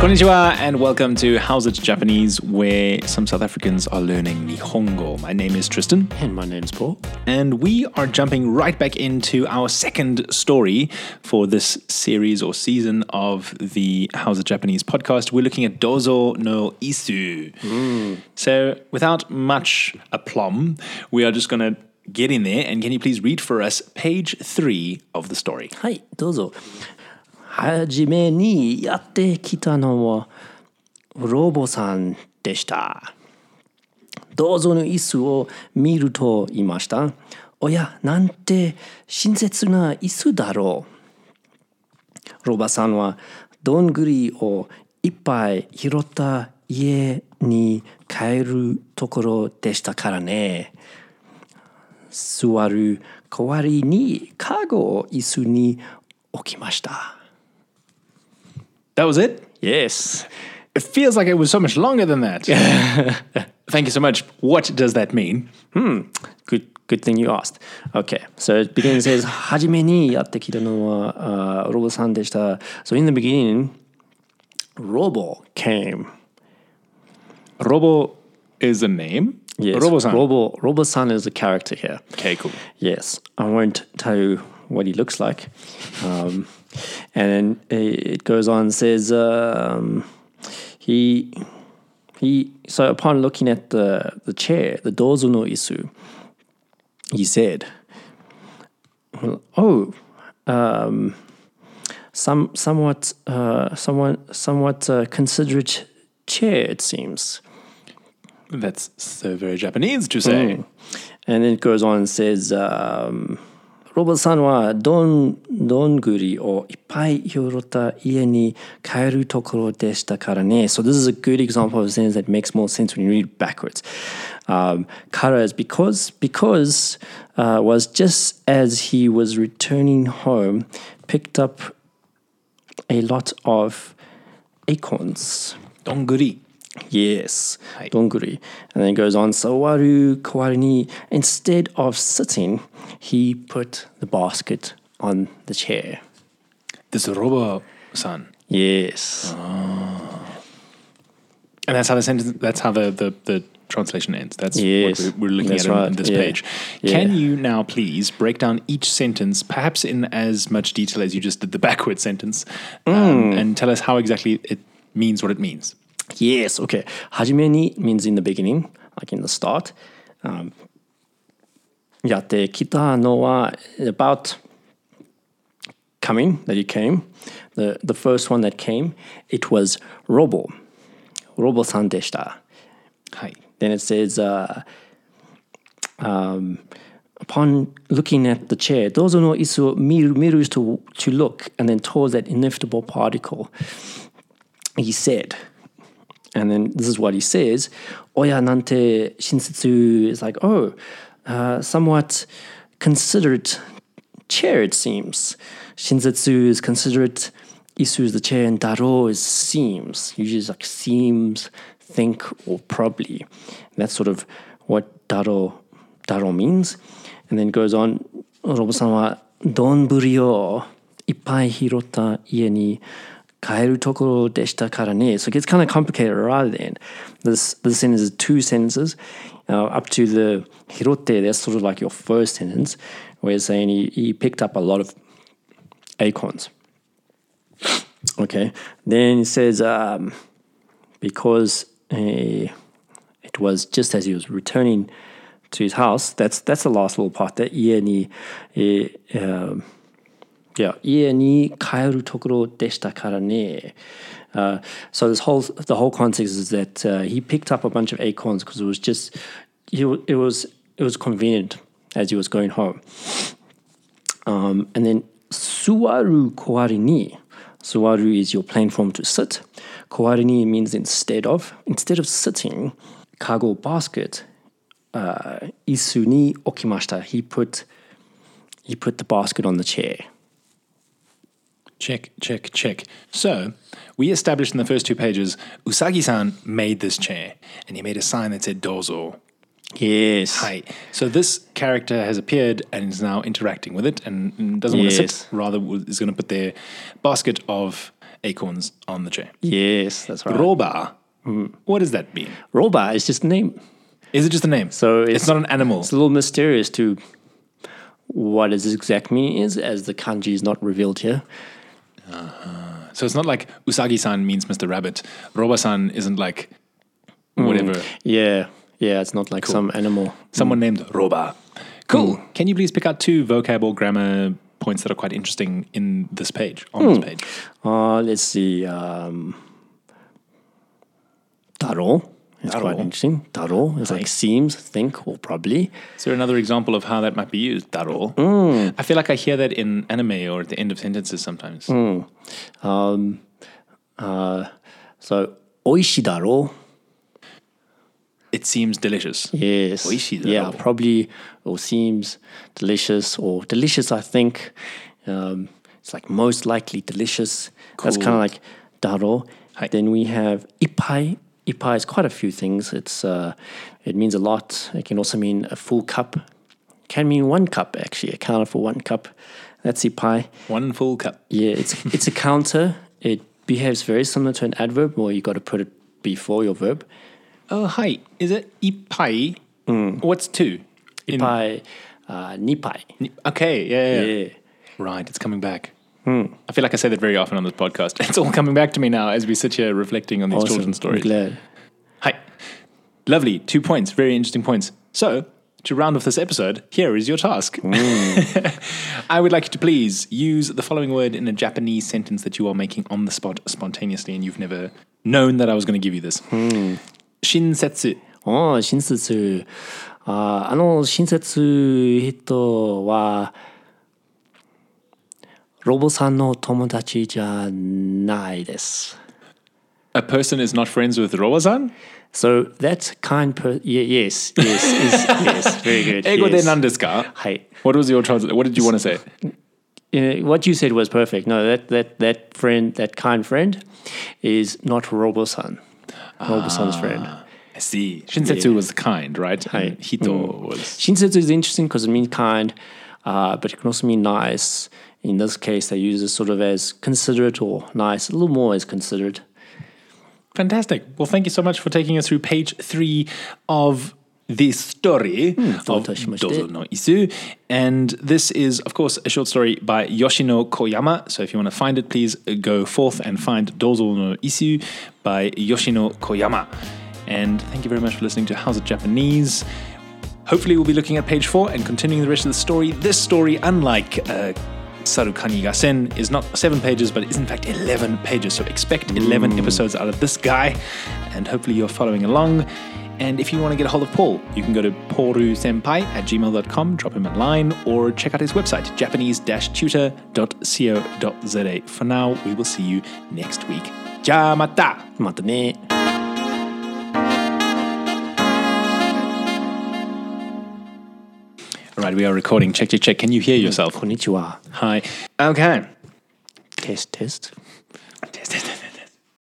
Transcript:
Konnichiwa and welcome to How's It Japanese, where some South Africans are learning Nihongo. My name is Tristan, And my name's Paul. and we are jumping right back into our second story for this series or season of the How's It Japanese podcast. We're looking at Dozo no Isu. Hmm. So, without much aplomb, we are just going to get in there. And can you please read for us page three of the story? はい、どうぞ。はじめにやってきたのはロボさんでした。どうぞの椅子を見ると言いました。おや、なんて親切な椅子だろう。ロバさんはどんぐりをいっぱい拾った家に帰るところでしたからね。座る代わりにカゴを椅子に置きました。That was it? Yes. It feels like it was so much longer than that. Thank you so much. What does that mean? Hmm. Good good thing you asked. Okay. So it begins as Hajime ni no uh, Robo san deshita. So in the beginning, Robo came. Robo is a name? Yes. Robo-san. Robo Robo-san is a character here. Okay, cool. Yes. I won't tell you what he looks like. Um, and then it goes on and says um, he he. So upon looking at the the chair, the dozo no isu, he said, "Oh, um, some somewhat uh, somewhat somewhat uh, considerate chair, it seems." That's so very Japanese to say. Mm. And then it goes on and says, um, ロボさんはどんどんぐりをいっぱい拾った家に帰るところでしたからね。So this is a good example of a sentence that makes more sense when you read backwards. Um, Kara is because, because uh, was just as he was returning home, picked up a lot of acorns. Donguri. Yes, donguri. And then it goes on, sawaru kawari ni. Instead of sitting, he put the basket on the chair. This is Robo-san. Yes. And that's how the sentence, that's how the, the, the translation ends. That's Yes, what we're, we're looking that's at right, this yeah. page. Yeah. Can you now please break down each sentence, perhaps in as much detail as you just did the backward sentence, Mm. um, and tell us how exactly it means what it means? Yes, okay. Hajime ni means in the beginning, like in the start. Um, kita no wa about coming, that you came. The, the first one that came, it was robo. Robo san deshita. Hi. Then it says, uh, um, upon looking at the chair, dozo no isu miru, miru is to, to look, and then towards that inevitable particle, he said, and then this is what he says Oya nante shinsetsu is like, oh, uh, somewhat considered chair, it seems. Shinsetsu is considerate, Isu is the chair, and Daro is seems. Usually it's like seems, think, or probably. And that's sort of what Daro, Daro means. And then goes on, Robo-san wa donguri o ippai hirota ie ni kaeru tokoro deshita kara. So it gets kind of complicated rather than. This, this sentence is two sentences. Uh, up to the hirote, that's sort of like your first sentence, where it's saying he, he picked up a lot of acorns. Okay. Then it says, um, because uh, it was just as he was returning to his house, that's that's the last little part. That ie ni, eh, um, yeah, ie ni kaeru tokoro deshita kara. Uh, so this whole the whole context is that uh, he picked up a bunch of acorns because it was just he, it was it was convenient as he was going home. Um, and then suwaru kowari ni. Suwaru is your plain form to sit. Kowari ni means instead of. Instead of sitting, kago basket, uh, okimashita. He put he put the basket on the chair. Check, check, check. So, we established in the first two pages, Usagi san made this chair, and he made a sign that said Dozo. Yes. Hi. So, this character has appeared and is now interacting with it and doesn't want to sit, rather, is going to put their basket of acorns on the chair. Yes, that's right. Roba. Mm. What does that mean? Roba is just a name. Is it just a name? So it's, it's- not an animal. It's a little mysterious to what its exact meaning is, as the kanji is not revealed here. Uh-huh. So it's not like Usagi-san means Mr. Rabbit. Roba-san isn't like hmm. whatever. Yeah, yeah, it's not like some animal. Someone hmm. named Roba. Cool. Hmm. Can you please pick out two vocab or grammar points that are quite interesting in this page, on this page? Uh, let's see. Um, daro. It's quite interesting. Daro is like seems, think, or probably. Is there another example of how that might be used? Daro. I feel like I hear that in anime or at the end of sentences sometimes. Um, uh, so, oishi daro. It seems delicious. Yes. Oishi Yeah, probably, or seems delicious, or delicious, I think. Um, it's like most likely delicious. That's kind of like daro. Hi. Then we have ipai. Ipai is quite a few things. It's uh, It means a lot. It can also mean a full cup. Can mean one cup, actually, accounted for one cup. That's ipai. One full cup. Yeah, it's it's a counter. It behaves very similar to an adverb, where you got to put it before your verb. Oh, hi. Is it ipai? What's two? Ipai, uh, nipai. Ni- Okay, yeah, yeah. Yeah. Right, it's coming back. Mm. I feel like I say that very often on this podcast. It's all coming back to me now as we sit here reflecting on these awesome. children's stories. I'm glad. Hi. Lovely. Two points. Very interesting points. So, to round off this episode, here is your task. Mm. I would like you to please use the following word in a Japanese sentence that you are making on the spot spontaneously and you've never known that I was going to give you this. Mm. Shinsetsu. Oh, shinsetsu. Ah, uh, あの、親切、えっと、は、ロボさんの友達じゃないです。A person is not friends with Robo-san. So that kind per yes, yes, yes, yes, very good. 英語で何ですかはい。What was your translation? What did you want to say? Uh, what you said was perfect. No, that, that, that friend, that kind friend, is not Robo-san. Ah, Robo-san's friend. I see. Shinsetsu yeah. was kind, right? And Hito mm. was. Shinsetsu is interesting because it means kind, uh, but it can also mean nice. In this case, they use it sort of as considerate or nice, a little more as considerate. Fantastic. Well, thank you so much for taking us through page three of the story hmm, of Dozo no Isu. And this is, of course, a short story by Yoshino Koyama. So if you want to find it, please go forth and find Dozo no Isu by Yoshino Koyama. And thank you very much for listening to How's It Japanese. Hopefully, we'll be looking at page four and continuing the rest of the story. This story, unlike uh, Sarukani Gassen, is not seven pages, but is in fact 11 pages. So expect 11 mm. episodes out of this guy. And hopefully, you're following along. And if you want to get a hold of Paul, you can go to poorusenpai at gmail.com, drop him a line, or check out his website, japanese-tutor.co.za. For now, we will see you next week. Ja mata! また right, we are recording. Check, check, check. Can you hear yourself? Konnichiwa. Hi. Okay. Test, test.